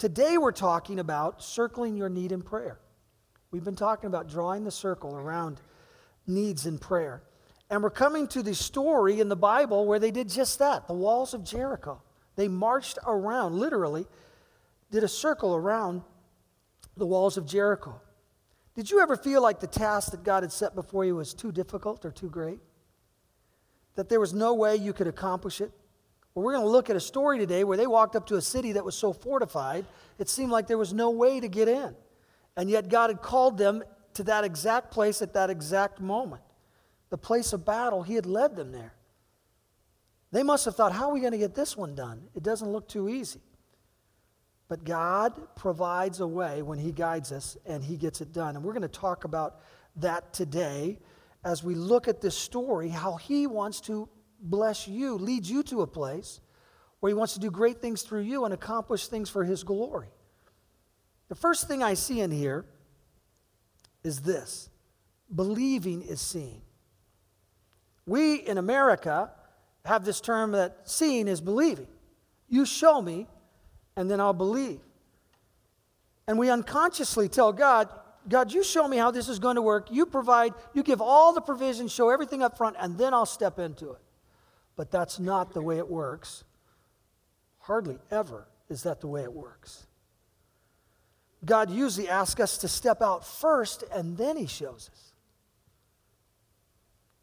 Today we're talking about circling your need in prayer. We've been talking about drawing the circle around needs in prayer. And we're coming to the story in the Bible where they did just that the walls of Jericho. They marched around, literally, did a circle around the walls of Jericho. Did you ever feel like the task that God had set before you was too difficult or too great? That there was no way you could accomplish it? Well, we're going to look at a story today where they walked up to a city that was so fortified, it seemed like there was no way to get in. And yet God had called them to that exact place at that exact moment the place of battle, he had led them there. They must have thought, how are we going to get this one done? It doesn't look too easy. But God provides a way when He guides us and He gets it done. And we're going to talk about that today as we look at this story, how He wants to bless you, lead you to a place where He wants to do great things through you and accomplish things for His glory. The first thing I see in here is this believing is seeing. We in America have this term that seeing is believing. You show me, and then I'll believe. And we unconsciously tell God, God, you show me how this is going to work. You provide, you give all the provision, show everything up front, and then I'll step into it. But that's not the way it works. Hardly ever is that the way it works. God usually asks us to step out first, and then He shows us.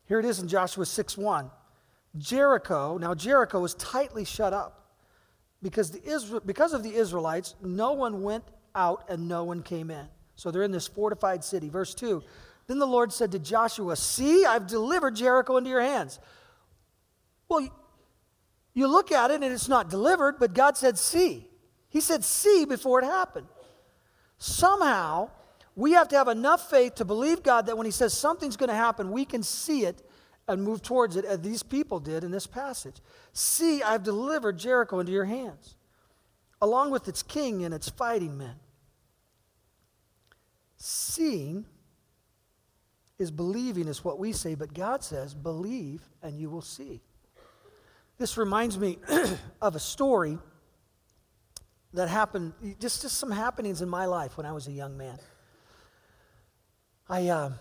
Here it is in Joshua 6 1. Jericho, now Jericho was tightly shut up because, the Israel, because of the Israelites, no one went out and no one came in. So they're in this fortified city. Verse 2 Then the Lord said to Joshua, See, I've delivered Jericho into your hands. Well, you look at it and it's not delivered, but God said, See. He said, See before it happened. Somehow, we have to have enough faith to believe God that when He says something's going to happen, we can see it and move towards it as these people did in this passage. See, I've delivered Jericho into your hands, along with its king and its fighting men. Seeing is believing, is what we say, but God says, believe and you will see. This reminds me of a story that happened, just, just some happenings in my life when I was a young man. I, uh,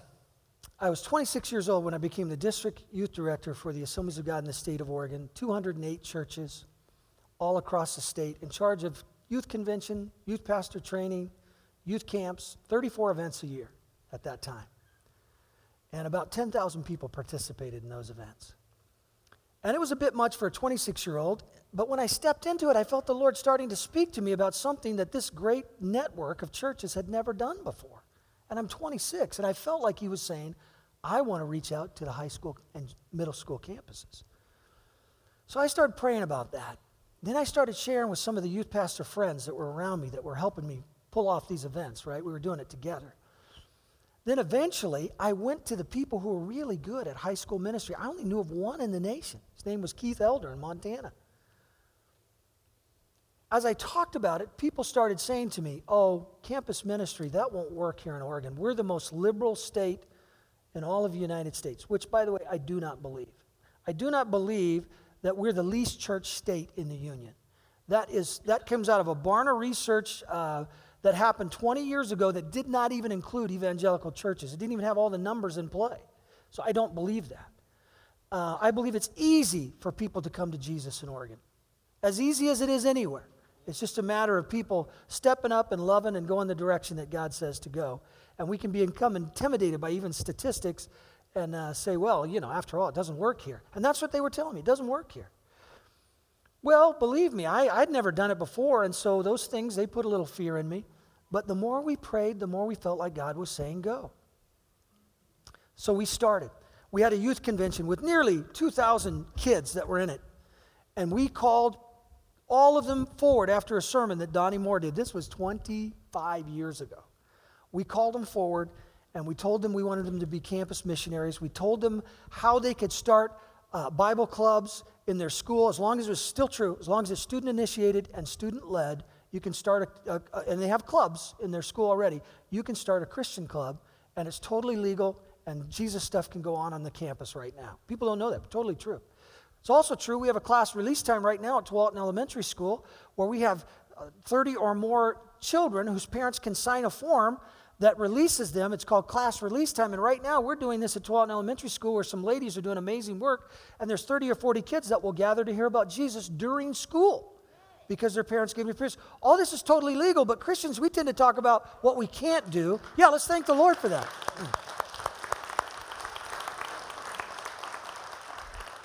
I was 26 years old when I became the district youth director for the Assemblies of God in the state of Oregon, 208 churches all across the state, in charge of youth convention, youth pastor training, youth camps, 34 events a year at that time. And about 10,000 people participated in those events. And it was a bit much for a 26 year old, but when I stepped into it, I felt the Lord starting to speak to me about something that this great network of churches had never done before. And I'm 26, and I felt like he was saying, I want to reach out to the high school and middle school campuses. So I started praying about that. Then I started sharing with some of the youth pastor friends that were around me that were helping me pull off these events, right? We were doing it together. Then eventually, I went to the people who were really good at high school ministry. I only knew of one in the nation. Name was Keith Elder in Montana as I talked about it, people started saying to me, Oh, campus ministry, that won't work here in Oregon. We're the most liberal state in all of the United States, which, by the way, I do not believe. I do not believe that we're the least church state in the union. That, is, that comes out of a Barna research uh, that happened 20 years ago that did not even include evangelical churches. It didn't even have all the numbers in play. So I don't believe that. Uh, I believe it's easy for people to come to Jesus in Oregon, as easy as it is anywhere. It's just a matter of people stepping up and loving and going the direction that God says to go. And we can become intimidated by even statistics and uh, say, well, you know, after all, it doesn't work here. And that's what they were telling me. It doesn't work here. Well, believe me, I, I'd never done it before. And so those things, they put a little fear in me. But the more we prayed, the more we felt like God was saying, go. So we started. We had a youth convention with nearly 2,000 kids that were in it. And we called all of them forward after a sermon that Donnie Moore did. This was 25 years ago. We called them forward and we told them we wanted them to be campus missionaries. We told them how they could start uh, Bible clubs in their school, as long as it was still true, as long as it's student initiated and student led. You can start a, a, and they have clubs in their school already. You can start a Christian club, and it's totally legal, and Jesus stuff can go on on the campus right now. People don't know that, totally true. It's also true we have a class release time right now at Tualatin Elementary School where we have uh, 30 or more children whose parents can sign a form that releases them. It's called class release time. And right now, we're doing this at Tualatin Elementary School where some ladies are doing amazing work. And there's 30 or 40 kids that will gather to hear about Jesus during school because their parents gave them permission. All this is totally legal, but Christians, we tend to talk about what we can't do. Yeah, let's thank the Lord for that.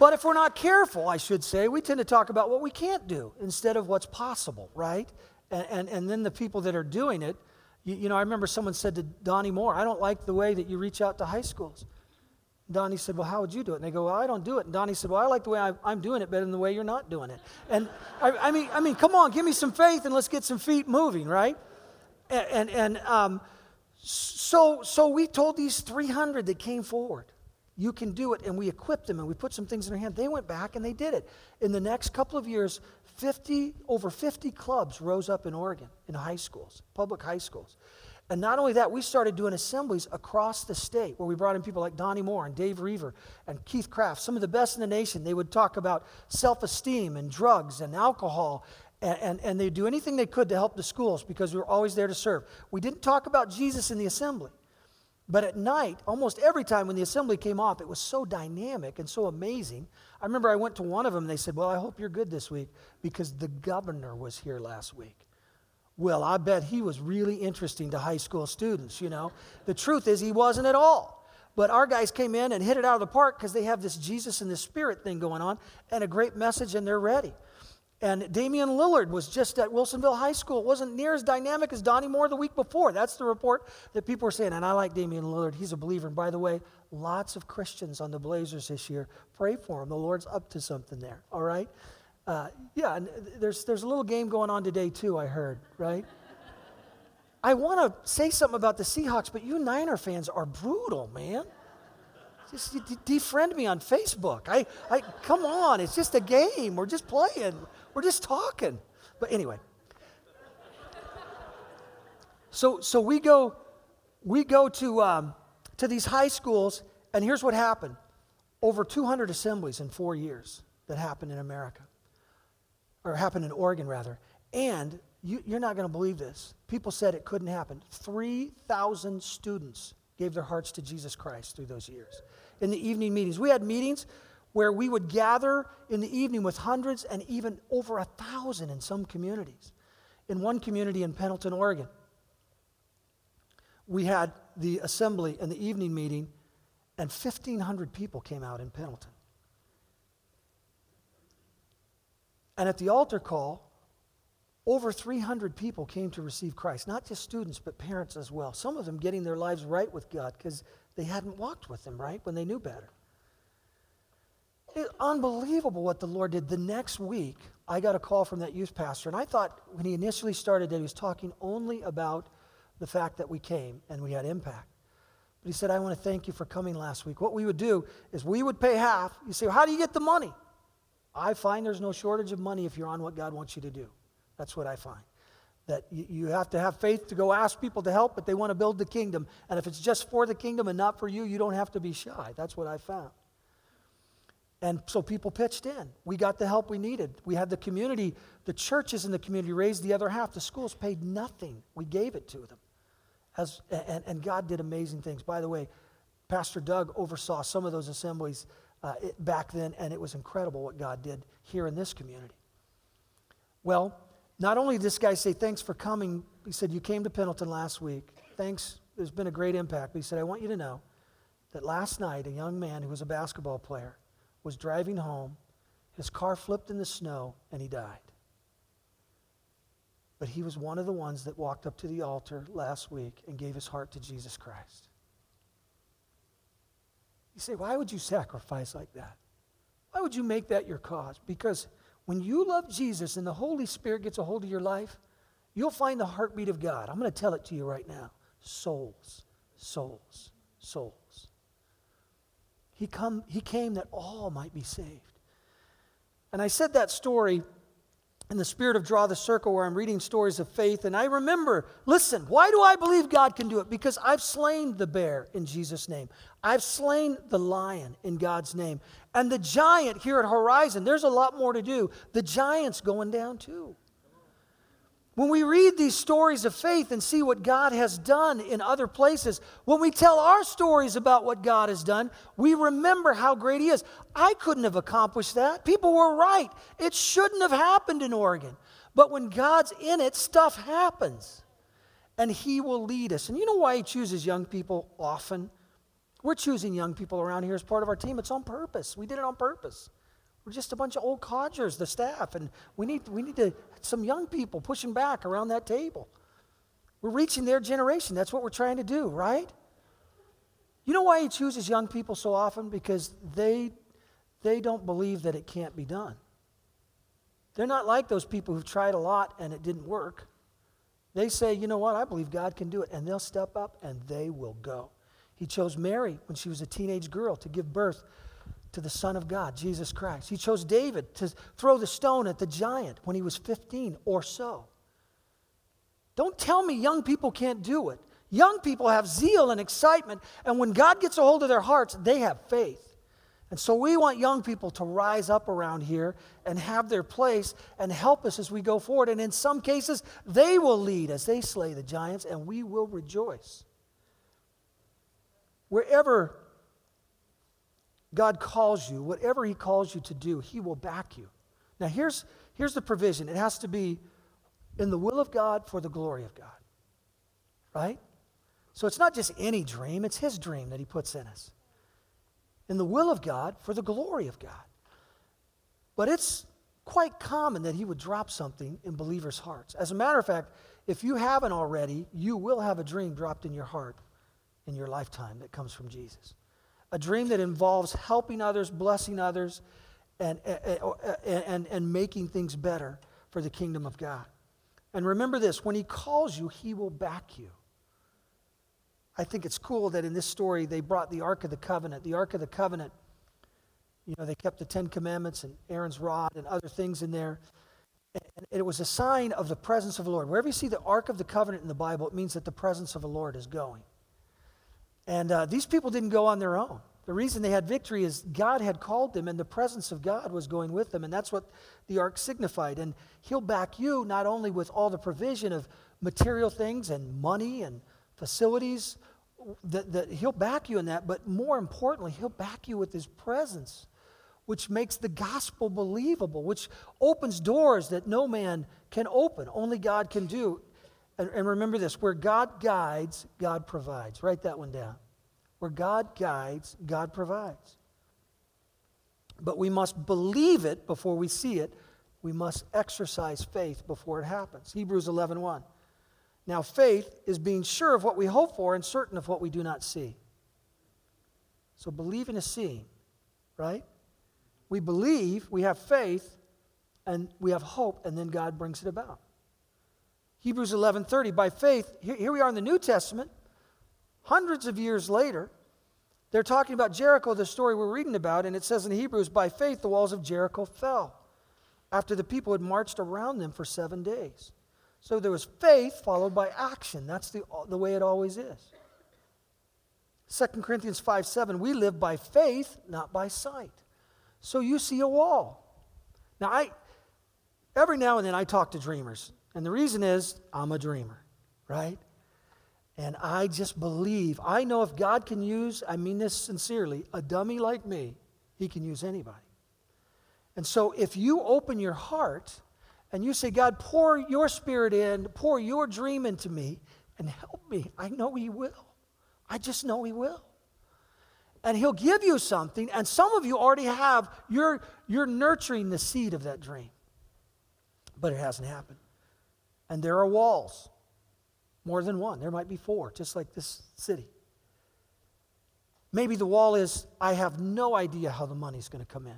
But if we're not careful, I should say, we tend to talk about what we can't do instead of what's possible, right? And, and, and then the people that are doing it, you, you know, I remember someone said to Donnie Moore, I don't like the way that you reach out to high schools. Donnie said, Well, how would you do it? And they go, Well, I don't do it. And Donnie said, Well, I like the way I, am doing it better than the way you're not doing it. And I, I, mean, I mean, come on, give me some faith and let's get some feet moving, right? And, and, and um, so, so we told these 300 that came forward, you can do it. And we equipped them and we put some things in their hand. They went back and they did it. In the next couple of years, 50, over 50 clubs rose up in Oregon in high schools, public high schools. And not only that, we started doing assemblies across the state where we brought in people like Donnie Moore and Dave Reaver and Keith Kraft, some of the best in the nation. They would talk about self esteem and drugs and alcohol, and, and, and they'd do anything they could to help the schools because we were always there to serve. We didn't talk about Jesus in the assembly. But at night, almost every time when the assembly came off, it was so dynamic and so amazing. I remember I went to one of them and they said, Well, I hope you're good this week because the governor was here last week. Well, I bet he was really interesting to high school students, you know. The truth is, he wasn't at all. But our guys came in and hit it out of the park because they have this Jesus and the Spirit thing going on and a great message, and they're ready. And Damian Lillard was just at Wilsonville High School. It wasn't near as dynamic as Donnie Moore the week before. That's the report that people were saying. And I like Damian Lillard. He's a believer. And by the way, lots of Christians on the Blazers this year. Pray for him. The Lord's up to something there. All right? Uh, yeah, and there's, there's a little game going on today, too, I heard, right? I want to say something about the Seahawks, but you Niner fans are brutal, man. Just defriend me on Facebook. I, I, come on, it's just a game. We're just playing. We're just talking. But anyway. So, so we go, we go to, um, to these high schools, and here's what happened. Over 200 assemblies in four years that happened in America, or happened in Oregon, rather. And you, you're not going to believe this. People said it couldn't happen. 3,000 students gave their hearts to Jesus Christ through those years. In the evening meetings, we had meetings where we would gather in the evening with hundreds and even over a thousand in some communities. In one community in Pendleton, Oregon, we had the assembly and the evening meeting, and 1,500 people came out in Pendleton. And at the altar call, over 300 people came to receive Christ, not just students, but parents as well. Some of them getting their lives right with God because they hadn't walked with Him, right, when they knew better. It's unbelievable what the Lord did. The next week, I got a call from that youth pastor, and I thought when he initially started that he was talking only about the fact that we came and we had impact. But he said, I want to thank you for coming last week. What we would do is we would pay half. You say, well, How do you get the money? I find there's no shortage of money if you're on what God wants you to do. That's what I find. That you have to have faith to go ask people to help, but they want to build the kingdom. And if it's just for the kingdom and not for you, you don't have to be shy. That's what I found. And so people pitched in. We got the help we needed. We had the community, the churches in the community raised the other half. The schools paid nothing. We gave it to them. As, and, and God did amazing things. By the way, Pastor Doug oversaw some of those assemblies uh, it, back then, and it was incredible what God did here in this community. Well, not only did this guy say, Thanks for coming, he said, You came to Pendleton last week. Thanks, there's been a great impact. But he said, I want you to know that last night, a young man who was a basketball player was driving home. His car flipped in the snow, and he died. But he was one of the ones that walked up to the altar last week and gave his heart to Jesus Christ. You say, why would you sacrifice like that? Why would you make that your cause? Because when you love Jesus and the Holy Spirit gets a hold of your life, you'll find the heartbeat of God. I'm going to tell it to you right now souls, souls, souls. He, come, he came that all might be saved. And I said that story in the spirit of Draw the Circle, where I'm reading stories of faith. And I remember, listen, why do I believe God can do it? Because I've slain the bear in Jesus' name, I've slain the lion in God's name. And the giant here at Horizon, there's a lot more to do. The giant's going down too. When we read these stories of faith and see what God has done in other places, when we tell our stories about what God has done, we remember how great He is. I couldn't have accomplished that. People were right. It shouldn't have happened in Oregon. But when God's in it, stuff happens. And He will lead us. And you know why He chooses young people often? We're choosing young people around here as part of our team. It's on purpose. We did it on purpose. We're just a bunch of old codgers, the staff, and we need, we need to, some young people pushing back around that table. We're reaching their generation. That's what we're trying to do, right? You know why he chooses young people so often? Because they, they don't believe that it can't be done. They're not like those people who've tried a lot and it didn't work. They say, you know what, I believe God can do it. And they'll step up and they will go. He chose Mary when she was a teenage girl to give birth to the Son of God, Jesus Christ. He chose David to throw the stone at the giant when he was 15 or so. Don't tell me young people can't do it. Young people have zeal and excitement, and when God gets a hold of their hearts, they have faith. And so we want young people to rise up around here and have their place and help us as we go forward. And in some cases, they will lead as they slay the giants, and we will rejoice. Wherever God calls you, whatever He calls you to do, He will back you. Now, here's, here's the provision it has to be in the will of God for the glory of God, right? So it's not just any dream, it's His dream that He puts in us. In the will of God for the glory of God. But it's quite common that He would drop something in believers' hearts. As a matter of fact, if you haven't already, you will have a dream dropped in your heart in your lifetime that comes from Jesus a dream that involves helping others, blessing others, and, and, and, and making things better for the kingdom of God. And remember this when He calls you, He will back you. I think it's cool that in this story they brought the Ark of the Covenant. The Ark of the Covenant, you know, they kept the Ten Commandments and Aaron's rod and other things in there. And it was a sign of the presence of the Lord. Wherever you see the Ark of the Covenant in the Bible, it means that the presence of the Lord is going. And uh, these people didn't go on their own. The reason they had victory is God had called them, and the presence of God was going with them. And that's what the ark signified. And He'll back you not only with all the provision of material things and money and facilities, that, that He'll back you in that, but more importantly, He'll back you with His presence, which makes the gospel believable, which opens doors that no man can open, only God can do. And, and remember this where God guides, God provides. Write that one down. Where God guides, God provides. But we must believe it before we see it. We must exercise faith before it happens. Hebrews 11:1. 1. Now faith is being sure of what we hope for and certain of what we do not see. So believing is seeing, right? We believe, we have faith, and we have hope, and then God brings it about. Hebrews 11:30 by faith here, we are in the New Testament hundreds of years later they're talking about Jericho the story we're reading about and it says in Hebrews by faith the walls of Jericho fell after the people had marched around them for 7 days. So there was faith followed by action. That's the, the way it always is. 2 Corinthians 5 7 we live by faith not by sight. So you see a wall. Now I every now and then I talk to dreamers and the reason is I'm a dreamer, right? And I just believe, I know if God can use, I mean this sincerely, a dummy like me, he can use anybody. And so if you open your heart and you say, God, pour your spirit in, pour your dream into me, and help me, I know he will. I just know he will. And he'll give you something, and some of you already have, you're, you're nurturing the seed of that dream. But it hasn't happened. And there are walls, more than one. There might be four, just like this city. Maybe the wall is I have no idea how the money's going to come in.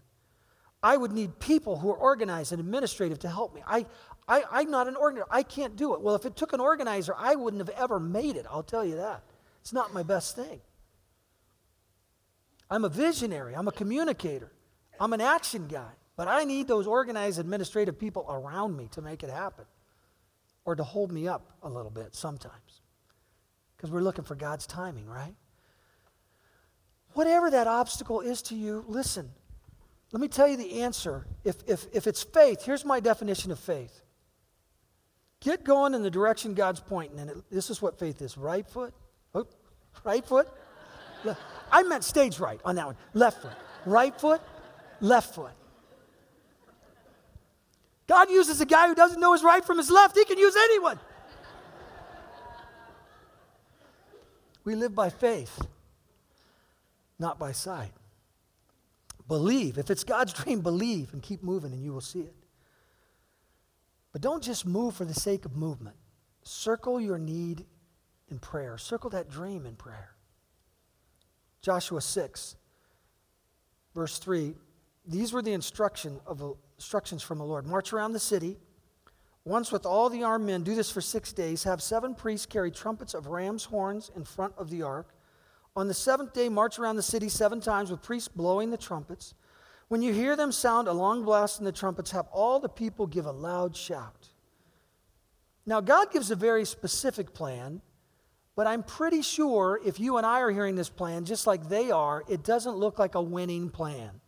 I would need people who are organized and administrative to help me. I, I, I'm not an organizer. I can't do it. Well, if it took an organizer, I wouldn't have ever made it. I'll tell you that. It's not my best thing. I'm a visionary. I'm a communicator. I'm an action guy. But I need those organized administrative people around me to make it happen or to hold me up a little bit sometimes. Because we're looking for God's timing, right? Whatever that obstacle is to you, listen. Let me tell you the answer. If, if, if it's faith, here's my definition of faith Get going in the direction God's pointing. And this is what faith is right foot, oh, right foot. I meant stage right on that one. Left foot. Right foot, left foot. God uses a guy who doesn't know his right from his left. He can use anyone. We live by faith, not by sight. Believe. If it's God's dream, believe and keep moving, and you will see it. But don't just move for the sake of movement. Circle your need in prayer, circle that dream in prayer. Joshua 6, verse 3. These were the instruction of instructions from the Lord. March around the city once with all the armed men, do this for six days. Have seven priests carry trumpets of ram's horns in front of the ark. On the seventh day, march around the city seven times with priests blowing the trumpets. When you hear them sound a long blast in the trumpets, have all the people give a loud shout. Now, God gives a very specific plan, but I'm pretty sure if you and I are hearing this plan, just like they are, it doesn't look like a winning plan.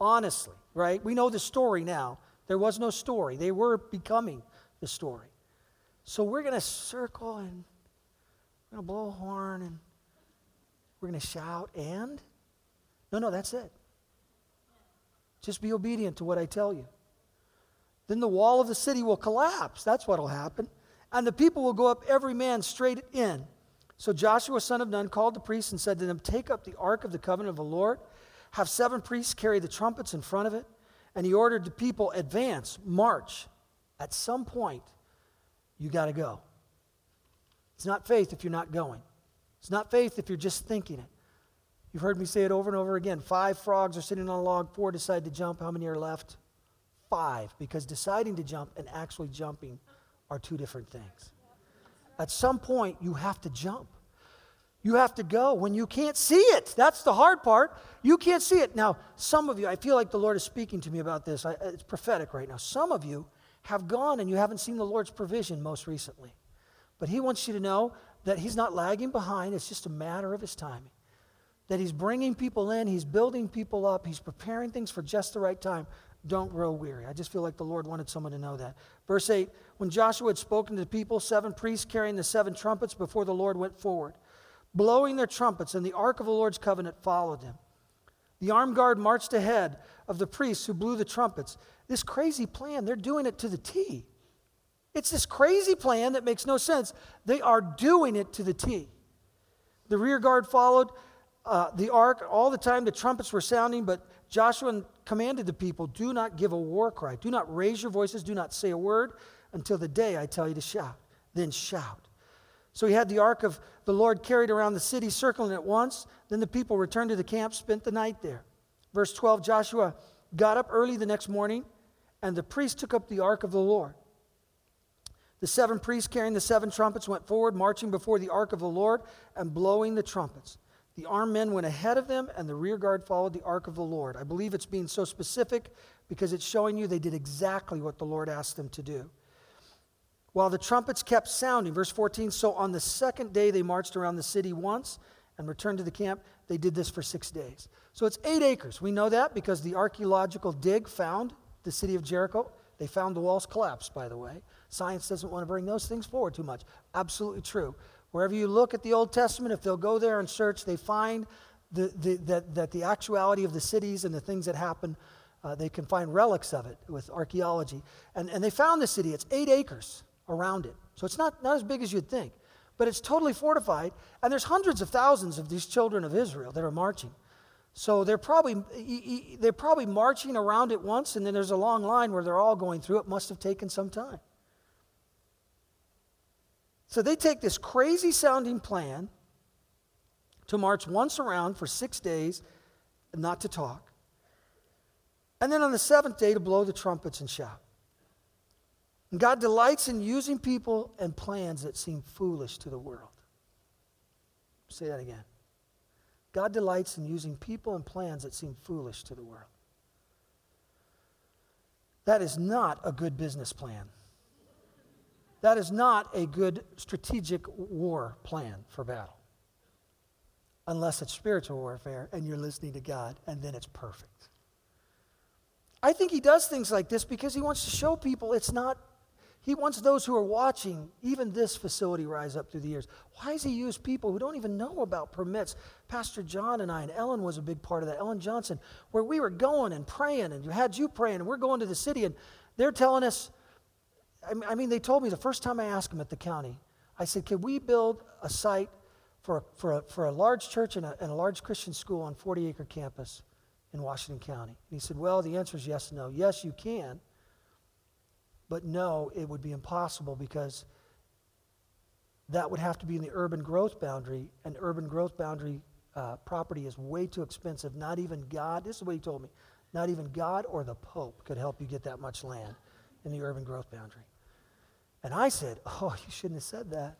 Honestly, right? We know the story now. There was no story. They were becoming the story. So we're going to circle and we're going to blow a horn and we're going to shout and? No, no, that's it. Just be obedient to what I tell you. Then the wall of the city will collapse. That's what will happen. And the people will go up every man straight in. So Joshua, son of Nun, called the priests and said to them, Take up the ark of the covenant of the Lord, have seven priests carry the trumpets in front of it and he ordered the people advance, march. At some point, you got to go. It's not faith if you're not going. It's not faith if you're just thinking it. You've heard me say it over and over again. Five frogs are sitting on a log, four decide to jump. How many are left? Five, because deciding to jump and actually jumping are two different things. At some point, you have to jump. You have to go when you can't see it. That's the hard part. You can't see it. Now, some of you, I feel like the Lord is speaking to me about this. I, it's prophetic right now. Some of you have gone and you haven't seen the Lord's provision most recently. But He wants you to know that He's not lagging behind, it's just a matter of His timing. That He's bringing people in, He's building people up, He's preparing things for just the right time. Don't grow weary. I just feel like the Lord wanted someone to know that. Verse 8 When Joshua had spoken to the people, seven priests carrying the seven trumpets before the Lord went forward blowing their trumpets, and the ark of the Lord's covenant followed them. The armed guard marched ahead of the priests who blew the trumpets. This crazy plan, they're doing it to the T. It's this crazy plan that makes no sense. They are doing it to the T. The rear guard followed uh, the ark all the time. The trumpets were sounding, but Joshua commanded the people do not give a war cry. Do not raise your voices. Do not say a word until the day I tell you to shout. Then shout. So he had the ark of the Lord carried around the city, circling it once. Then the people returned to the camp, spent the night there. Verse 12 Joshua got up early the next morning, and the priest took up the ark of the Lord. The seven priests carrying the seven trumpets went forward, marching before the ark of the Lord and blowing the trumpets. The armed men went ahead of them, and the rear guard followed the ark of the Lord. I believe it's being so specific because it's showing you they did exactly what the Lord asked them to do while the trumpets kept sounding. Verse 14 So on the second day they marched around the city once and returned to the camp. They did this for six days. So it's eight acres. We know that because the archaeological dig found the city of Jericho. They found the walls collapsed, by the way. Science doesn't want to bring those things forward too much. Absolutely true. Wherever you look at the Old Testament, if they'll go there and search, they find the, the, that, that the actuality of the cities and the things that happen, uh, they can find relics of it with archaeology. And, and they found the city. It's eight acres around it. So it's not, not as big as you'd think, but it's totally fortified. And there's hundreds of thousands of these children of Israel that are marching. So they're probably, they're probably marching around it once, and then there's a long line where they're all going through. It must have taken some time. So they take this crazy sounding plan to march once around for six days, not to talk. And then on the seventh day to blow the trumpets and shout. God delights in using people and plans that seem foolish to the world. Say that again. God delights in using people and plans that seem foolish to the world. That is not a good business plan. That is not a good strategic war plan for battle. Unless it's spiritual warfare and you're listening to God, and then it's perfect. I think he does things like this because he wants to show people it's not He wants those who are watching, even this facility, rise up through the years. Why does he use people who don't even know about permits? Pastor John and I, and Ellen was a big part of that, Ellen Johnson, where we were going and praying, and had you praying, and we're going to the city, and they're telling us, I mean, they told me the first time I asked them at the county, I said, Can we build a site for a, for a, for a large church and a, and a large Christian school on 40 acre campus in Washington County? And he said, Well, the answer is yes and no. Yes, you can. But no, it would be impossible because that would have to be in the urban growth boundary, and urban growth boundary uh, property is way too expensive. Not even God, this is what he told me, not even God or the Pope could help you get that much land in the urban growth boundary. And I said, Oh, you shouldn't have said that.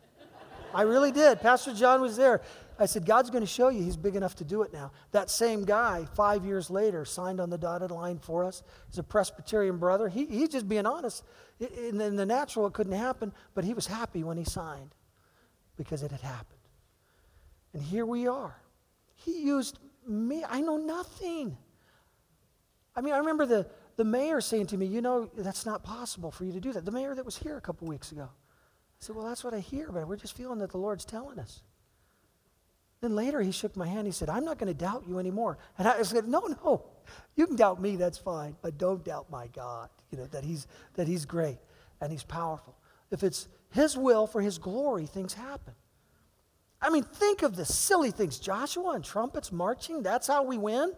I really did. Pastor John was there. I said, God's going to show you he's big enough to do it now. That same guy, five years later, signed on the dotted line for us. He's a Presbyterian brother. He, he's just being honest. In, in the natural, it couldn't happen, but he was happy when he signed because it had happened. And here we are. He used me. I know nothing. I mean, I remember the, the mayor saying to me, You know, that's not possible for you to do that. The mayor that was here a couple weeks ago. I said, Well, that's what I hear, but we're just feeling that the Lord's telling us. Then later he shook my hand. He said, I'm not going to doubt you anymore. And I said, No, no. You can doubt me, that's fine. But don't doubt my God, you know, that he's, that he's great and he's powerful. If it's his will for his glory, things happen. I mean, think of the silly things. Joshua and trumpets marching, that's how we win?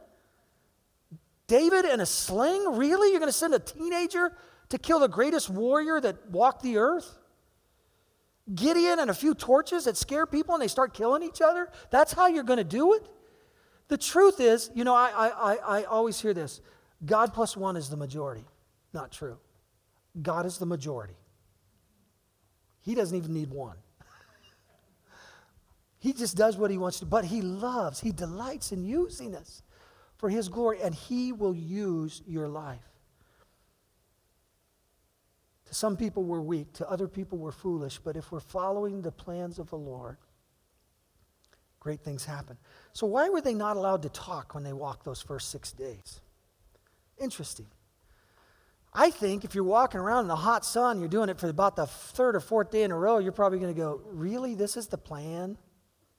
David and a sling? Really? You're going to send a teenager to kill the greatest warrior that walked the earth? Gideon and a few torches that scare people and they start killing each other? That's how you're going to do it? The truth is, you know, I, I, I always hear this God plus one is the majority. Not true. God is the majority. He doesn't even need one. he just does what he wants to, but he loves, he delights in using us for his glory, and he will use your life. To some people, we're weak. To other people, we're foolish. But if we're following the plans of the Lord, great things happen. So, why were they not allowed to talk when they walked those first six days? Interesting. I think if you're walking around in the hot sun, you're doing it for about the third or fourth day in a row, you're probably going to go, Really? This is the plan?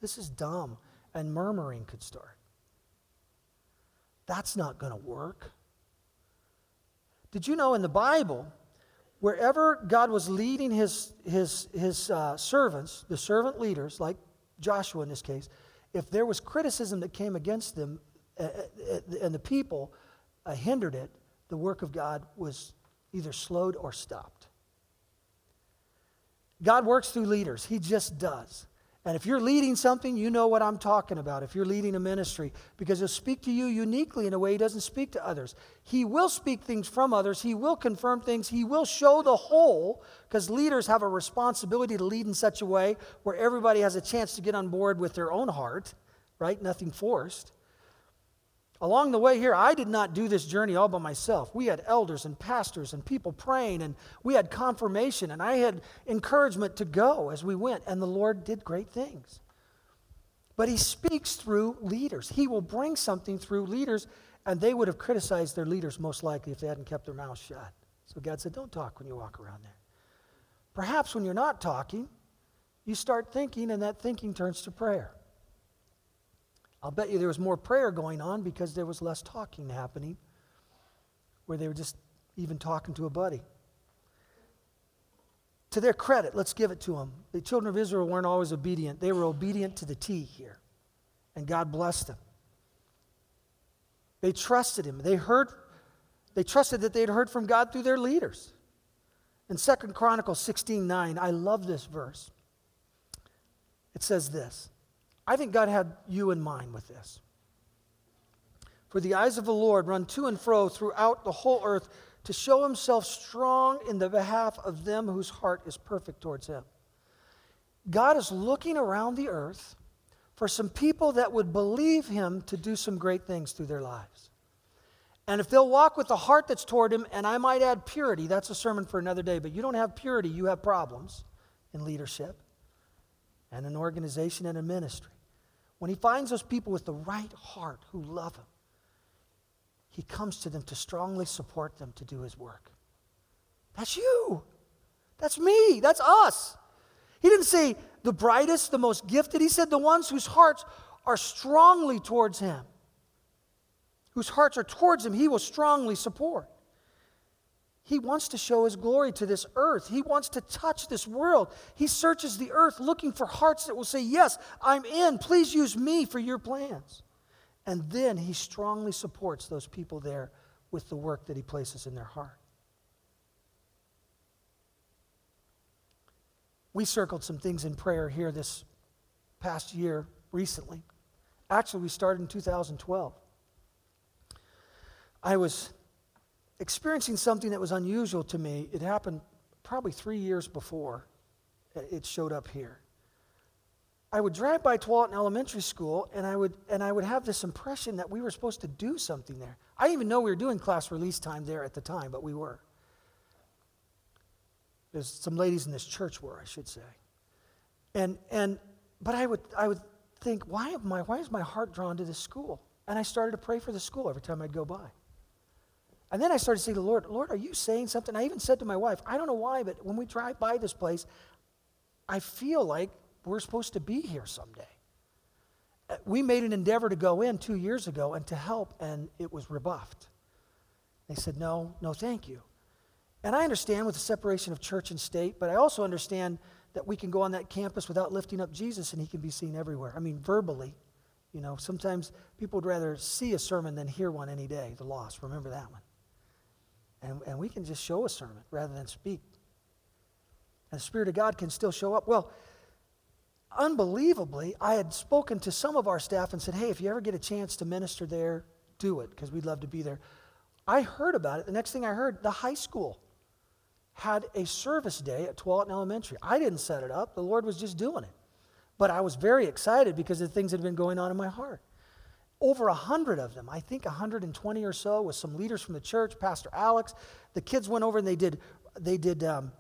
This is dumb. And murmuring could start. That's not going to work. Did you know in the Bible, wherever God was leading his, his, his uh, servants, the servant leaders, like Joshua in this case, if there was criticism that came against them uh, uh, and the people uh, hindered it, the work of God was either slowed or stopped. God works through leaders, He just does. And if you're leading something, you know what I'm talking about. If you're leading a ministry, because he'll speak to you uniquely in a way he doesn't speak to others. He will speak things from others, he will confirm things, he will show the whole, because leaders have a responsibility to lead in such a way where everybody has a chance to get on board with their own heart, right? Nothing forced. Along the way here, I did not do this journey all by myself. We had elders and pastors and people praying, and we had confirmation, and I had encouragement to go as we went, and the Lord did great things. But He speaks through leaders. He will bring something through leaders, and they would have criticized their leaders most likely if they hadn't kept their mouths shut. So God said, Don't talk when you walk around there. Perhaps when you're not talking, you start thinking, and that thinking turns to prayer. I'll bet you there was more prayer going on because there was less talking happening, where they were just even talking to a buddy. To their credit, let's give it to them. The children of Israel weren't always obedient, they were obedient to the T here, and God blessed them. They trusted Him. They heard, they trusted that they'd heard from God through their leaders. In Second Chronicles 16 9, I love this verse. It says this I think God had you in mind with this. For the eyes of the Lord run to and fro throughout the whole earth to show himself strong in the behalf of them whose heart is perfect towards him. God is looking around the earth for some people that would believe him to do some great things through their lives. And if they'll walk with the heart that's toward him, and I might add purity, that's a sermon for another day, but you don't have purity, you have problems in leadership and an organization and a ministry. When he finds those people with the right heart who love him, he comes to them to strongly support them to do his work. That's you. That's me. That's us. He didn't say the brightest, the most gifted. He said the ones whose hearts are strongly towards Him, whose hearts are towards Him, He will strongly support. He wants to show His glory to this earth. He wants to touch this world. He searches the earth looking for hearts that will say, Yes, I'm in. Please use me for your plans. And then He strongly supports those people there with the work that He places in their heart. We circled some things in prayer here this past year recently. Actually, we started in 2012. I was experiencing something that was unusual to me. It happened probably three years before it showed up here. I would drive by Tualatin Elementary School and I would, and I would have this impression that we were supposed to do something there. I didn't even know we were doing class release time there at the time, but we were. There's some ladies in this church were, I should say. And, and, but I would, I would think, why, am I, why is my heart drawn to this school? And I started to pray for the school every time I'd go by. And then I started to say to the Lord, Lord, are you saying something? I even said to my wife, I don't know why, but when we drive by this place, I feel like we're supposed to be here someday. Uh, we made an endeavor to go in two years ago and to help, and it was rebuffed. They said, No, no, thank you. And I understand with the separation of church and state, but I also understand that we can go on that campus without lifting up Jesus and he can be seen everywhere. I mean, verbally. You know, sometimes people would rather see a sermon than hear one any day, the lost. Remember that one. And, and we can just show a sermon rather than speak. And the Spirit of God can still show up. Well, unbelievably, I had spoken to some of our staff and said, hey, if you ever get a chance to minister there, do it, because we'd love to be there. I heard about it. The next thing I heard, the high school had a service day at Tualatin Elementary. I didn't set it up, the Lord was just doing it. But I was very excited because the things had been going on in my heart. Over a hundred of them, I think 120 or so, with some leaders from the church, Pastor Alex. The kids went over and they did, they did um,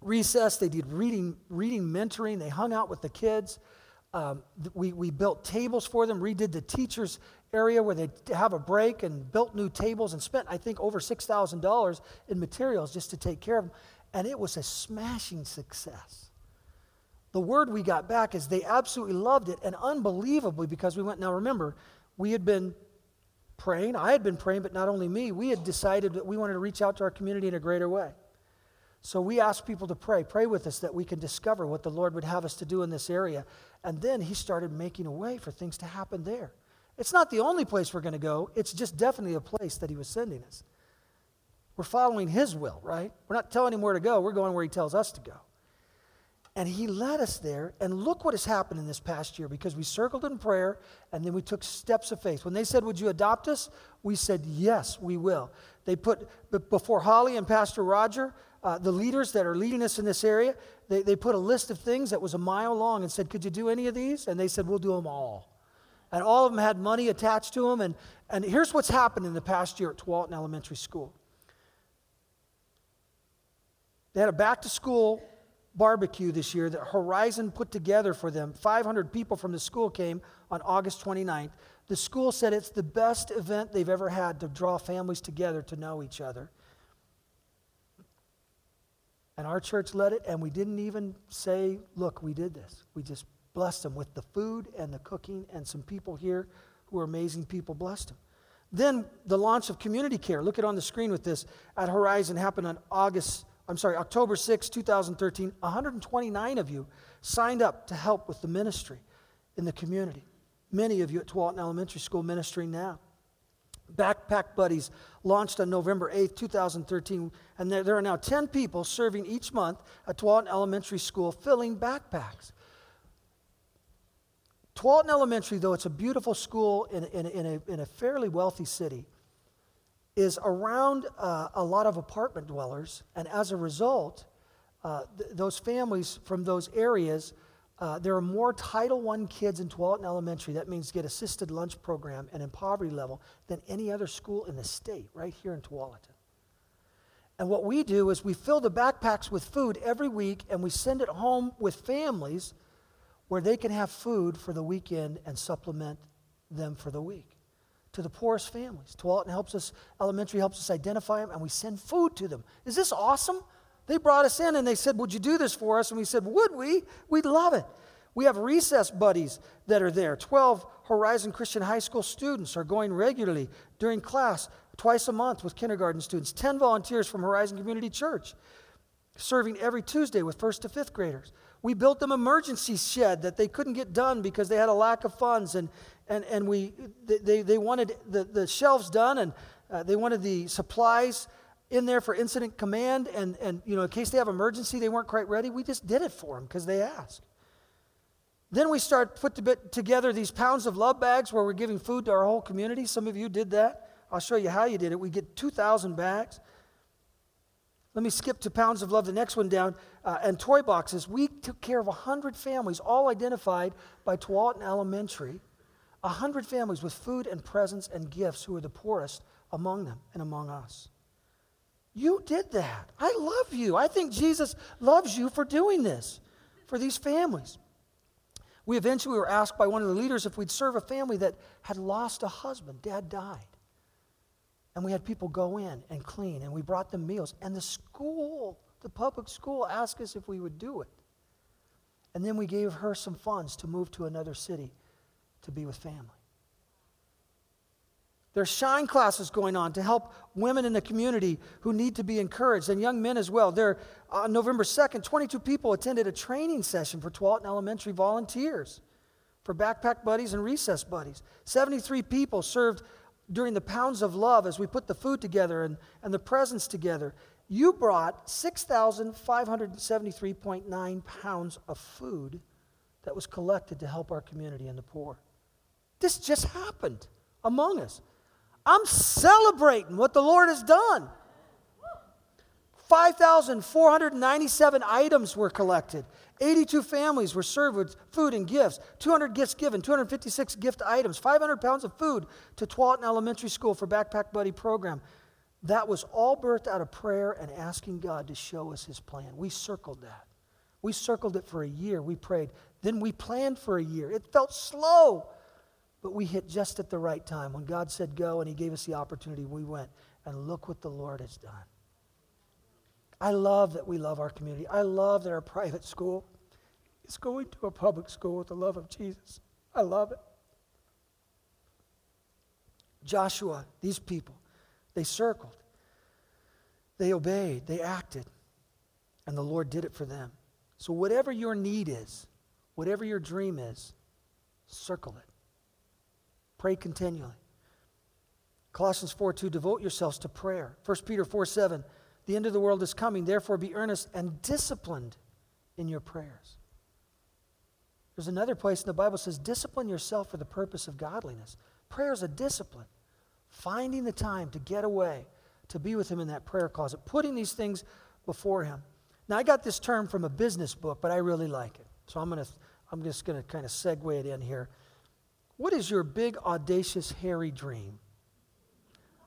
recess, they did reading, reading mentoring, they hung out with the kids. Um, we, we built tables for them, redid the teachers' area where they have a break and built new tables and spent, I think, over $6,000 in materials just to take care of them. And it was a smashing success. The word we got back is they absolutely loved it and unbelievably because we went. Now, remember, we had been praying. I had been praying, but not only me, we had decided that we wanted to reach out to our community in a greater way. So we asked people to pray, pray with us that we can discover what the Lord would have us to do in this area. And then He started making a way for things to happen there. It's not the only place we're going to go, it's just definitely a place that He was sending us. We're following His will, right? We're not telling Him where to go, we're going where He tells us to go. And He led us there, and look what has happened in this past year because we circled in prayer and then we took steps of faith. When they said, Would you adopt us? We said, Yes, we will. They put, before Holly and Pastor Roger, uh, the leaders that are leading us in this area, they, they put a list of things that was a mile long and said, Could you do any of these? And they said, We'll do them all and all of them had money attached to them. And, and here's what's happened in the past year at Tualatin Elementary School they had a back to school barbecue this year that Horizon put together for them. 500 people from the school came on August 29th. The school said it's the best event they've ever had to draw families together to know each other. And our church led it, and we didn't even say, Look, we did this. We just blessed them with the food and the cooking, and some people here who are amazing people blessed them. Then the launch of community care. Look at on the screen with this at Horizon happened on August, I'm sorry, October 6, 2013. 129 of you signed up to help with the ministry in the community. Many of you at Tualatin Elementary School ministering now. Backpack Buddies launched on November 8, 2013, and there, there are now 10 people serving each month at Tualatin Elementary School filling backpacks. Tualatin Elementary, though it's a beautiful school in, in, in, a, in a fairly wealthy city, is around uh, a lot of apartment dwellers, and as a result, uh, th- those families from those areas, uh, there are more Title I kids in Tualatin Elementary, that means get assisted lunch program and in poverty level, than any other school in the state, right here in Tualatin. And what we do is we fill the backpacks with food every week and we send it home with families where they can have food for the weekend and supplement them for the week. To the poorest families. Tualatin helps us, elementary helps us identify them, and we send food to them. Is this awesome? They brought us in and they said, Would you do this for us? And we said, Would we? We'd love it. We have recess buddies that are there. 12 Horizon Christian High School students are going regularly during class twice a month with kindergarten students. 10 volunteers from Horizon Community Church serving every Tuesday with first to fifth graders. We built them emergency shed that they couldn't get done because they had a lack of funds and, and, and we, they, they wanted the, the shelves done and uh, they wanted the supplies in there for incident command and, and you know in case they have emergency they weren't quite ready. We just did it for them because they asked. Then we start put together these pounds of love bags where we're giving food to our whole community. Some of you did that. I'll show you how you did it. We get 2000 bags let me skip to pounds of love the next one down uh, and toy boxes we took care of 100 families all identified by tualatin elementary 100 families with food and presents and gifts who were the poorest among them and among us you did that. I love you. I think Jesus loves you for doing this for these families. We eventually were asked by one of the leaders if we'd serve a family that had lost a husband. Dad died. And we had people go in and clean, and we brought them meals. And the school, the public school, asked us if we would do it. And then we gave her some funds to move to another city to be with family. There's shine classes going on to help women in the community who need to be encouraged and young men as well. There, on November 2nd, 22 people attended a training session for Tualatin Elementary volunteers for backpack buddies and recess buddies. 73 people served during the pounds of love as we put the food together and, and the presents together. You brought 6,573.9 pounds of food that was collected to help our community and the poor. This just happened among us. I'm celebrating what the Lord has done. 5,497 items were collected. 82 families were served with food and gifts. 200 gifts given, 256 gift items, 500 pounds of food to Tualatin Elementary School for Backpack Buddy program. That was all birthed out of prayer and asking God to show us his plan. We circled that. We circled it for a year. We prayed. Then we planned for a year. It felt slow. But we hit just at the right time. When God said go and He gave us the opportunity, we went. And look what the Lord has done. I love that we love our community. I love that our private school is going to a public school with the love of Jesus. I love it. Joshua, these people, they circled, they obeyed, they acted, and the Lord did it for them. So, whatever your need is, whatever your dream is, circle it. Pray continually. Colossians 4 2, devote yourselves to prayer. 1 Peter 4 7, the end of the world is coming, therefore be earnest and disciplined in your prayers. There's another place in the Bible says, discipline yourself for the purpose of godliness. Prayer is a discipline. Finding the time to get away, to be with Him in that prayer closet, putting these things before Him. Now, I got this term from a business book, but I really like it. So I'm, gonna, I'm just going to kind of segue it in here. What is your big, audacious, hairy dream?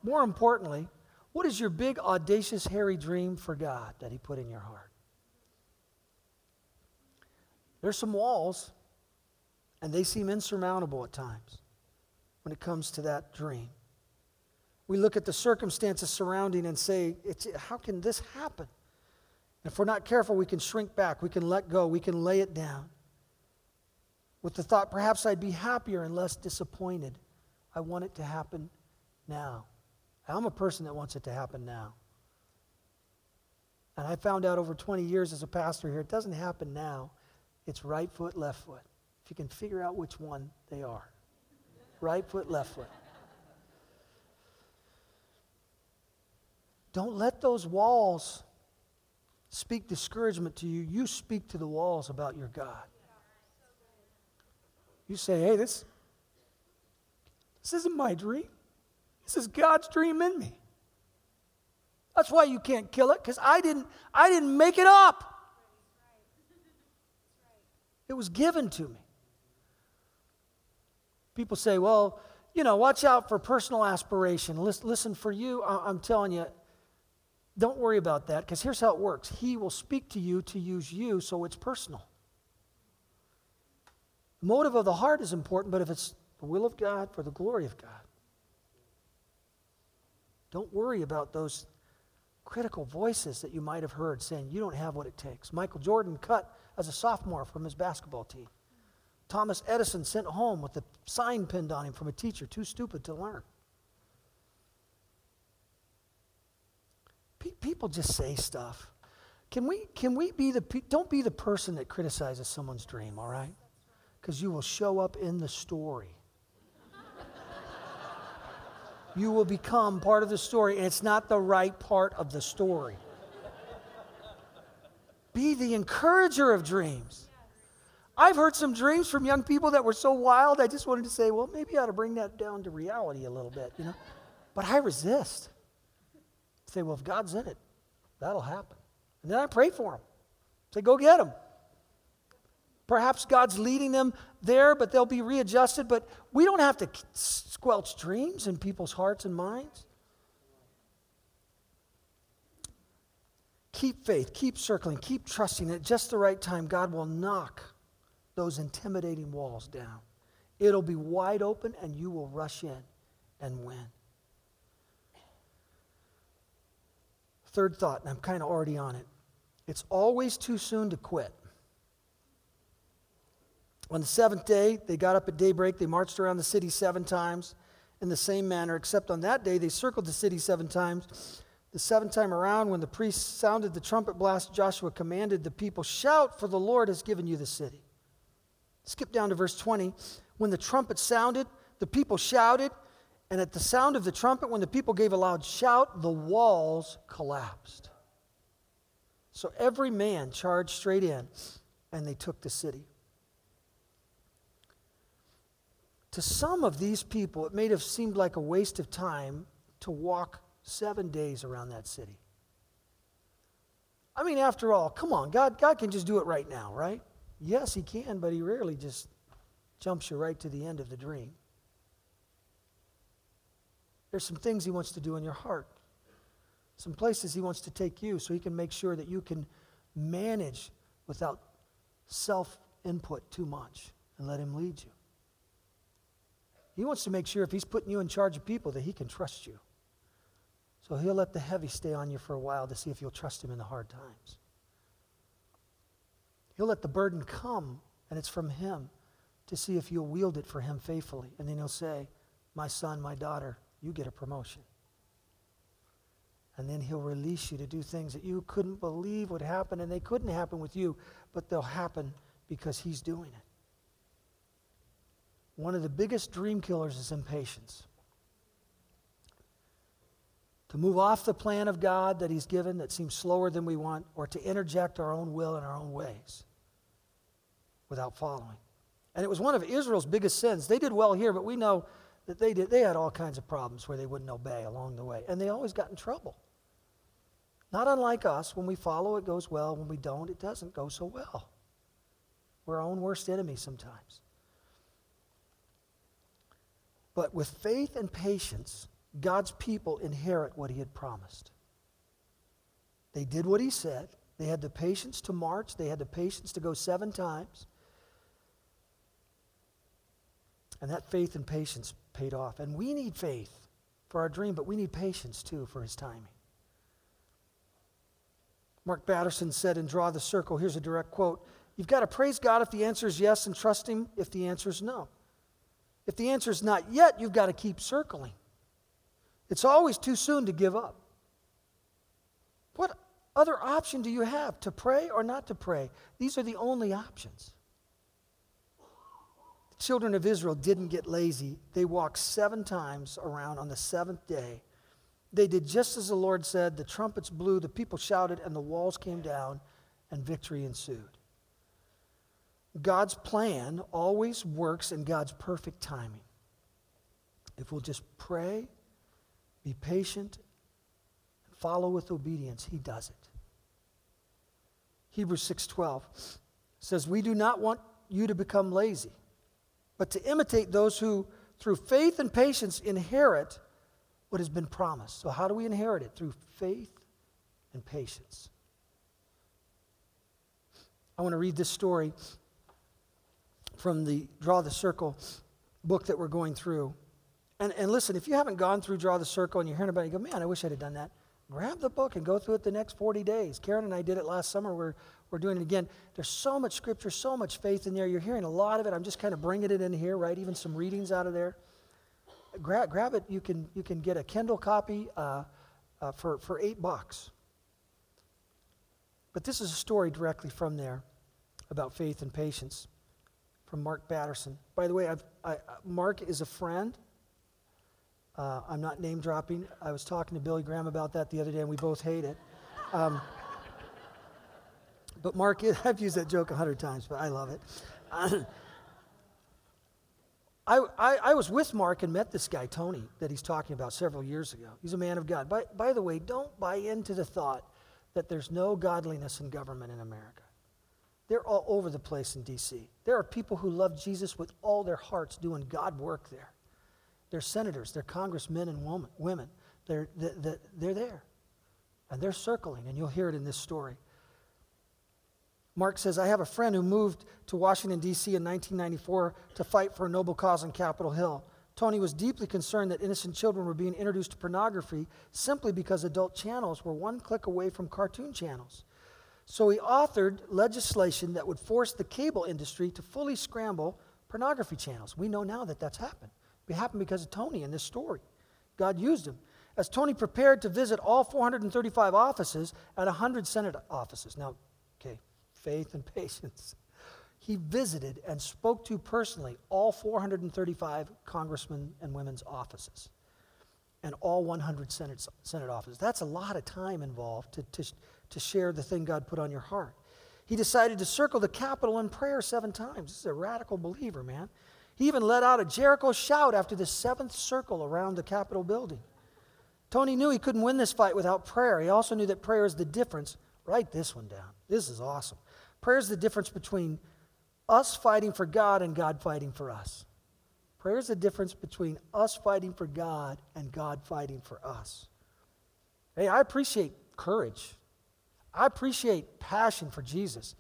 More importantly, what is your big, audacious, hairy dream for God that He put in your heart? There's some walls, and they seem insurmountable at times when it comes to that dream. We look at the circumstances surrounding and say, How can this happen? And if we're not careful, we can shrink back, we can let go, we can lay it down with the thought perhaps I'd be happier and less disappointed. I want it to happen now. I'm a person that wants it to happen now. And I found out over 20 years as a pastor here, it doesn't happen now. It's right foot, left foot. If you can figure out which one they are right foot, left foot. Don't let those walls speak discouragement to you. You speak to the walls about your God. You say, hey, this, this isn't my dream. This is God's dream in me. That's why you can't kill it, because I didn't, I didn't make it up. It was given to me. People say, well, you know, watch out for personal aspiration. Listen, for you, I'm telling you, don't worry about that, because here's how it works He will speak to you to use you, so it's personal. The motive of the heart is important, but if it's the will of God for the glory of God, don't worry about those critical voices that you might have heard saying, You don't have what it takes. Michael Jordan cut as a sophomore from his basketball team. Thomas Edison sent home with a sign pinned on him from a teacher, too stupid to learn. People just say stuff. Can we, can we be the, don't be the person that criticizes someone's dream, all right? Because you will show up in the story. You will become part of the story, and it's not the right part of the story. Be the encourager of dreams. I've heard some dreams from young people that were so wild, I just wanted to say, well, maybe I ought to bring that down to reality a little bit, you know? But I resist. Say, well, if God's in it, that'll happen. And then I pray for them. Say, go get them. Perhaps God's leading them there, but they'll be readjusted. But we don't have to squelch dreams in people's hearts and minds. Keep faith, keep circling, keep trusting. At just the right time, God will knock those intimidating walls down. It'll be wide open, and you will rush in and win. Third thought, and I'm kind of already on it it's always too soon to quit. On the seventh day, they got up at daybreak. They marched around the city seven times in the same manner, except on that day, they circled the city seven times. The seventh time around, when the priests sounded the trumpet blast, Joshua commanded the people, Shout, for the Lord has given you the city. Skip down to verse 20. When the trumpet sounded, the people shouted, and at the sound of the trumpet, when the people gave a loud shout, the walls collapsed. So every man charged straight in, and they took the city. To some of these people, it may have seemed like a waste of time to walk seven days around that city. I mean, after all, come on, God, God can just do it right now, right? Yes, He can, but He rarely just jumps you right to the end of the dream. There's some things He wants to do in your heart, some places He wants to take you so He can make sure that you can manage without self input too much and let Him lead you. He wants to make sure if He's putting you in charge of people that He can trust you. So He'll let the heavy stay on you for a while to see if you'll trust Him in the hard times. He'll let the burden come, and it's from Him to see if you'll wield it for Him faithfully. And then He'll say, My son, my daughter, you get a promotion. And then he'll release you to do things that you couldn't believe would happen, and they couldn't happen with you, but they'll happen because he's doing it. One of the biggest dream killers is impatience. To move off the plan of God that he's given that seems slower than we want, or to interject our own will in our own ways without following. And it was one of Israel's biggest sins. They did well here, but we know that they did they had all kinds of problems where they wouldn't obey along the way and they always got in trouble not unlike us when we follow it goes well when we don't it doesn't go so well we're our own worst enemy sometimes but with faith and patience god's people inherit what he had promised they did what he said they had the patience to march they had the patience to go seven times and that faith and patience paid off. And we need faith for our dream, but we need patience too for his timing. Mark Batterson said in Draw the Circle, here's a direct quote You've got to praise God if the answer is yes and trust him if the answer is no. If the answer is not yet, you've got to keep circling. It's always too soon to give up. What other option do you have? To pray or not to pray? These are the only options The children of Israel didn't get lazy. They walked seven times around on the seventh day. They did just as the Lord said. The trumpets blew, the people shouted, and the walls came down, and victory ensued. God's plan always works in God's perfect timing. If we'll just pray, be patient, follow with obedience, he does it. Hebrews 6:12 says, "We do not want you to become lazy." but to imitate those who, through faith and patience, inherit what has been promised. So, how do we inherit it? Through faith and patience. I want to read this story from the Draw the Circle book that we're going through. And, and listen, if you haven't gone through Draw the Circle and you're hearing about it, you go, man, I wish I'd have done that. grab the book and go through it the next 40 days. Karen and I did it last summer. We're, we're doing it again. There's so much scripture, so much faith in there. You're hearing a lot of it. I'm just kind of bringing it in here, right? Even some readings out of there. Grab, grab it. You can, you can get a Kindle copy uh, uh, for, for eight bucks. But this is a story directly from there about faith and patience from Mark Batterson. By the way, I, Mark is a friend. Uh, I'm not name dropping. I was talking to Billy Graham about that the other day, and we both hate it. Um, but Mark, I've used that joke a hundred times, but I love it. I, I, I, was with Mark and met this guy, Tony, that he's talking about several years ago. He's a man of God. By, by the way, don't buy into the thought that there's no godliness in government in America. They're all over the place in D.C. There are people who love Jesus with all their hearts doing God work there. They're senators, they're congressmen and women. They're, they're, they're there. And they're circling, and you'll hear it in this story. Mark says, I have a friend who moved to Washington, D.C. in 1994 to fight for a noble cause on Capitol Hill. Tony was deeply concerned that innocent children were being introduced to pornography simply because adult channels were one click away from cartoon channels. So he authored legislation that would force the cable industry to fully scramble pornography channels. We know now that that's happened. It happened because of Tony in this story. God used him. As Tony prepared to visit all 435 offices at 100 Senate offices. Now, okay, faith and patience. He visited and spoke to personally all 435 congressmen and women's offices and all 100 Senate, Senate offices. That's a lot of time involved to, to, to share the thing God put on your heart. He decided to circle the Capitol in prayer seven times. This is a radical believer, man. He even let out a Jericho shout after the seventh circle around the Capitol building. Tony knew he couldn't win this fight without prayer. He also knew that prayer is the difference. Write this one down. This is awesome. Prayer is the difference between us fighting for God and God fighting for us. Prayer is the difference between us fighting for God and God fighting for us. Hey, I appreciate courage. I appreciate passion for Jesus.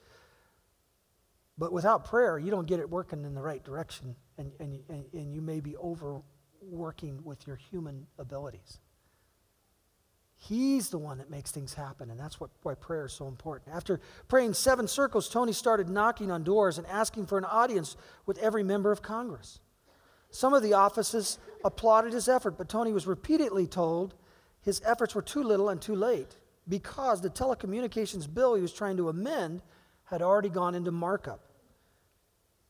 But without prayer, you don't get it working in the right direction, and, and, and you may be overworking with your human abilities. He's the one that makes things happen, and that's what, why prayer is so important. After praying seven circles, Tony started knocking on doors and asking for an audience with every member of Congress. Some of the offices applauded his effort, but Tony was repeatedly told his efforts were too little and too late because the telecommunications bill he was trying to amend had already gone into markup.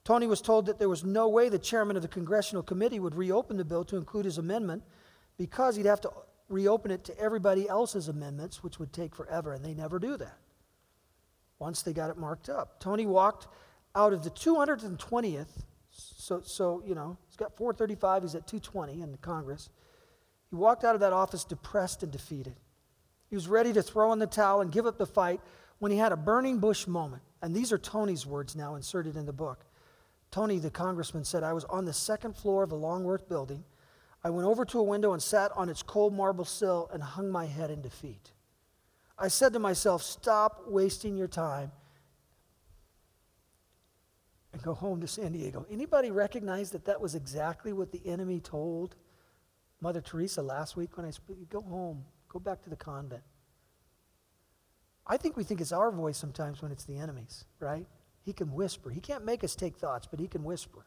Tony was told that there was no way the chairman of the congressional committee would reopen the bill to include his amendment because he'd have to reopen it to everybody else's amendments, which would take forever, and they never do that once they got it marked up. Tony walked out of the 220th, so, so you know, he's got 435, he's at 220 in the Congress. He walked out of that office depressed and defeated. He was ready to throw in the towel and give up the fight when he had a burning bush moment. And these are Tony's words now inserted in the book. Tony, the congressman, said, I was on the second floor of the Longworth building. I went over to a window and sat on its cold marble sill and hung my head in defeat. I said to myself, Stop wasting your time and go home to San Diego. Anybody recognize that that was exactly what the enemy told Mother Teresa last week when I spoke? Go home, go back to the convent. I think we think it's our voice sometimes when it's the enemy's, right? He can whisper. He can't make us take thoughts, but he can whisper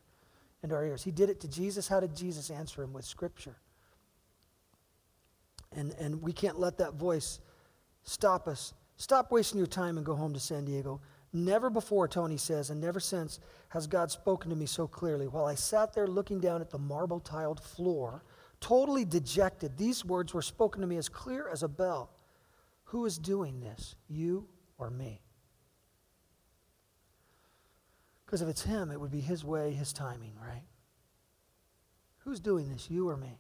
into our ears. He did it to Jesus. How did Jesus answer him? With Scripture. And, and we can't let that voice stop us. Stop wasting your time and go home to San Diego. Never before, Tony says, and never since has God spoken to me so clearly. While I sat there looking down at the marble tiled floor, totally dejected, these words were spoken to me as clear as a bell. Who is doing this, you or me? Because if it's Him, it would be His way, His timing, right? Who's doing this, you or me?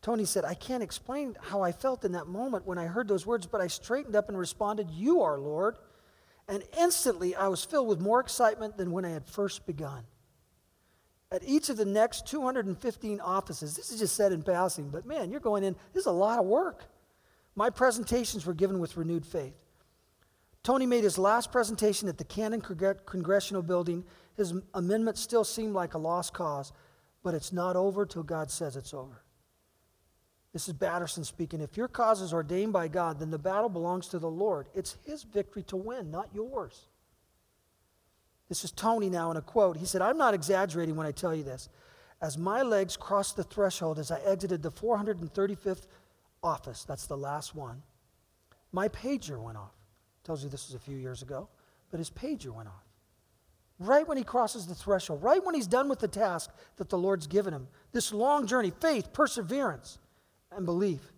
Tony said, I can't explain how I felt in that moment when I heard those words, but I straightened up and responded, You are, Lord. And instantly I was filled with more excitement than when I had first begun. At each of the next 215 offices, this is just said in passing, but man, you're going in, this is a lot of work. My presentations were given with renewed faith. Tony made his last presentation at the Cannon Congressional Building. His amendment still seemed like a lost cause, but it's not over till God says it's over. This is Batterson speaking. If your cause is ordained by God, then the battle belongs to the Lord. It's His victory to win, not yours. This is Tony now in a quote. He said, I'm not exaggerating when I tell you this. As my legs crossed the threshold as I exited the 435th office, that's the last one, my pager went off. Tells you this was a few years ago, but his pager went off. Right when he crosses the threshold, right when he's done with the task that the Lord's given him, this long journey, faith, perseverance and belief.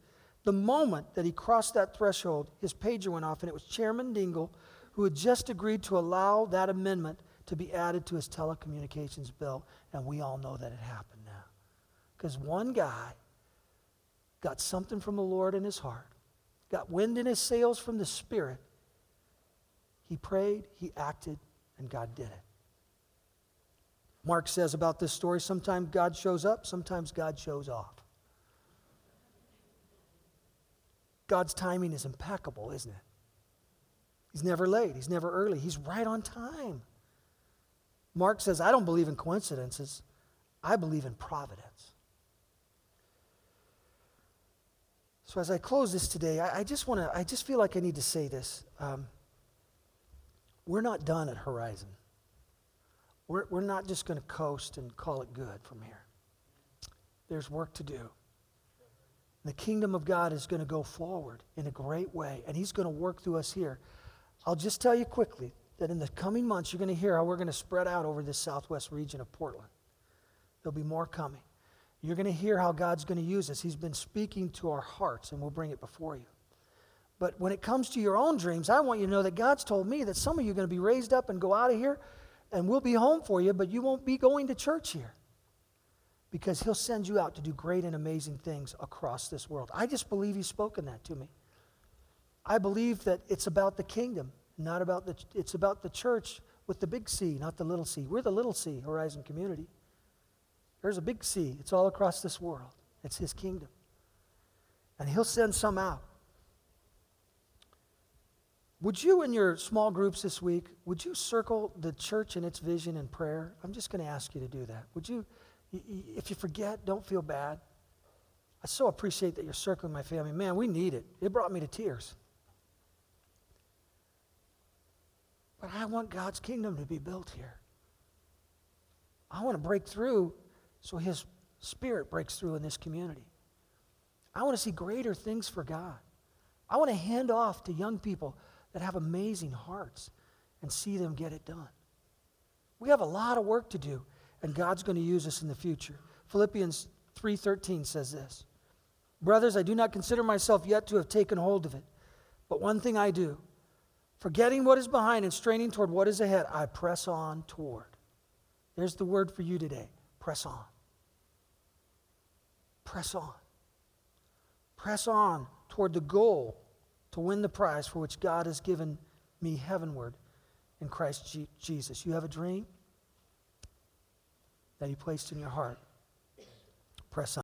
The moment that he crossed that threshold, his pager went off, and it was Chairman Dingell who had just agreed to allow that amendment to be added to his telecommunications bill. And we all know that it happened now. Because one guy got something from the Lord in his heart, got wind in his sails from the Spirit. He prayed, he acted, and God did it. Mark says about this story sometimes God shows up, sometimes God shows off. God's timing is impeccable, isn't it? He's never late, he's never early, he's right on time. Mark says, I don't believe in coincidences, I believe in providence. So as I close this today, I, I just want to, I just feel like I need to say this. Um, we're not done at Horizon. We're, we're not just going to coast and call it good from here. There's work to do. The kingdom of God is going to go forward in a great way, and He's going to work through us here. I'll just tell you quickly that in the coming months, you're going to hear how we're going to spread out over this southwest region of Portland. There'll be more coming. You're going to hear how God's going to use us. He's been speaking to our hearts, and we'll bring it before you. But when it comes to your own dreams, I want you to know that God's told me that some of you are going to be raised up and go out of here, and we'll be home for you, but you won't be going to church here because he'll send you out to do great and amazing things across this world. I just believe he's spoken that to me. I believe that it's about the kingdom, not about the it's about the church with the big C, not the little c. We're the little c, Horizon Community. There's a big C. It's all across this world. It's his kingdom. And he'll send some out. Would you, in your small groups this week, would you circle the church and its vision in prayer? I'm just going to ask you to do that. Would you if you forget, don't feel bad. I so appreciate that you're circling my family. Man, we need it. It brought me to tears. But I want God's kingdom to be built here. I want to break through so His Spirit breaks through in this community. I want to see greater things for God. I want to hand off to young people that have amazing hearts and see them get it done. We have a lot of work to do and God's going to use us in the future. Philippians 3:13 says this. Brothers, I do not consider myself yet to have taken hold of it, but one thing I do, forgetting what is behind and straining toward what is ahead, I press on toward. There's the word for you today. Press on. Press on. Press on toward the goal to win the prize for which God has given me heavenward in Christ Jesus. You have a dream? that He placed in your heart. Press on.